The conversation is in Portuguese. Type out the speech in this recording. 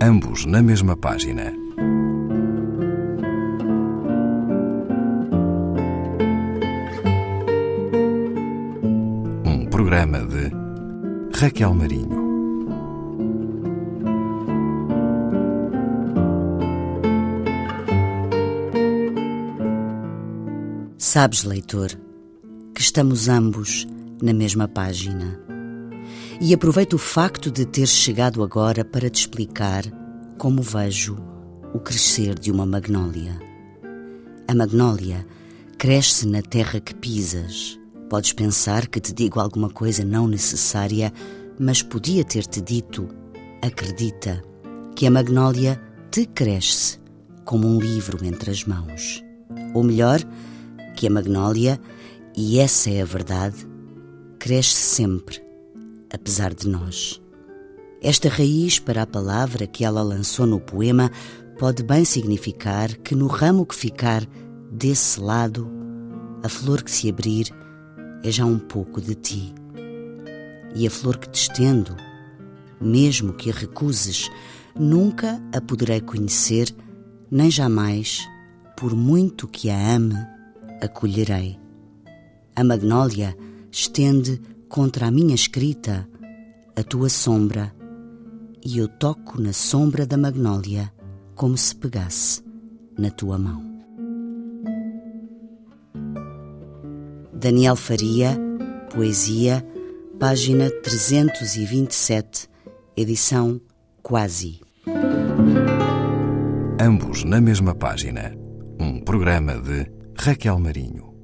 ambos na mesma página. Um programa de Raquel Marinho. Sabes, leitor, que estamos ambos na mesma página. E aproveito o facto de ter chegado agora para te explicar como vejo o crescer de uma magnólia. A magnólia cresce na terra que pisas. Podes pensar que te digo alguma coisa não necessária, mas podia ter-te dito: acredita que a magnólia te cresce como um livro entre as mãos. Ou melhor, que a magnólia, e essa é a verdade, cresce sempre, apesar de nós. Esta raiz para a palavra que ela lançou no poema pode bem significar que no ramo que ficar desse lado, a flor que se abrir é já um pouco de ti. E a flor que te estendo, mesmo que a recuses, nunca a poderei conhecer, nem jamais, por muito que a ame, acolherei. A magnólia estende contra a minha escrita a tua sombra, e eu toco na sombra da magnólia como se pegasse na tua mão. Daniel Faria, Poesia, página 327, edição Quase. Ambos na mesma página. Um programa de Raquel Marinho.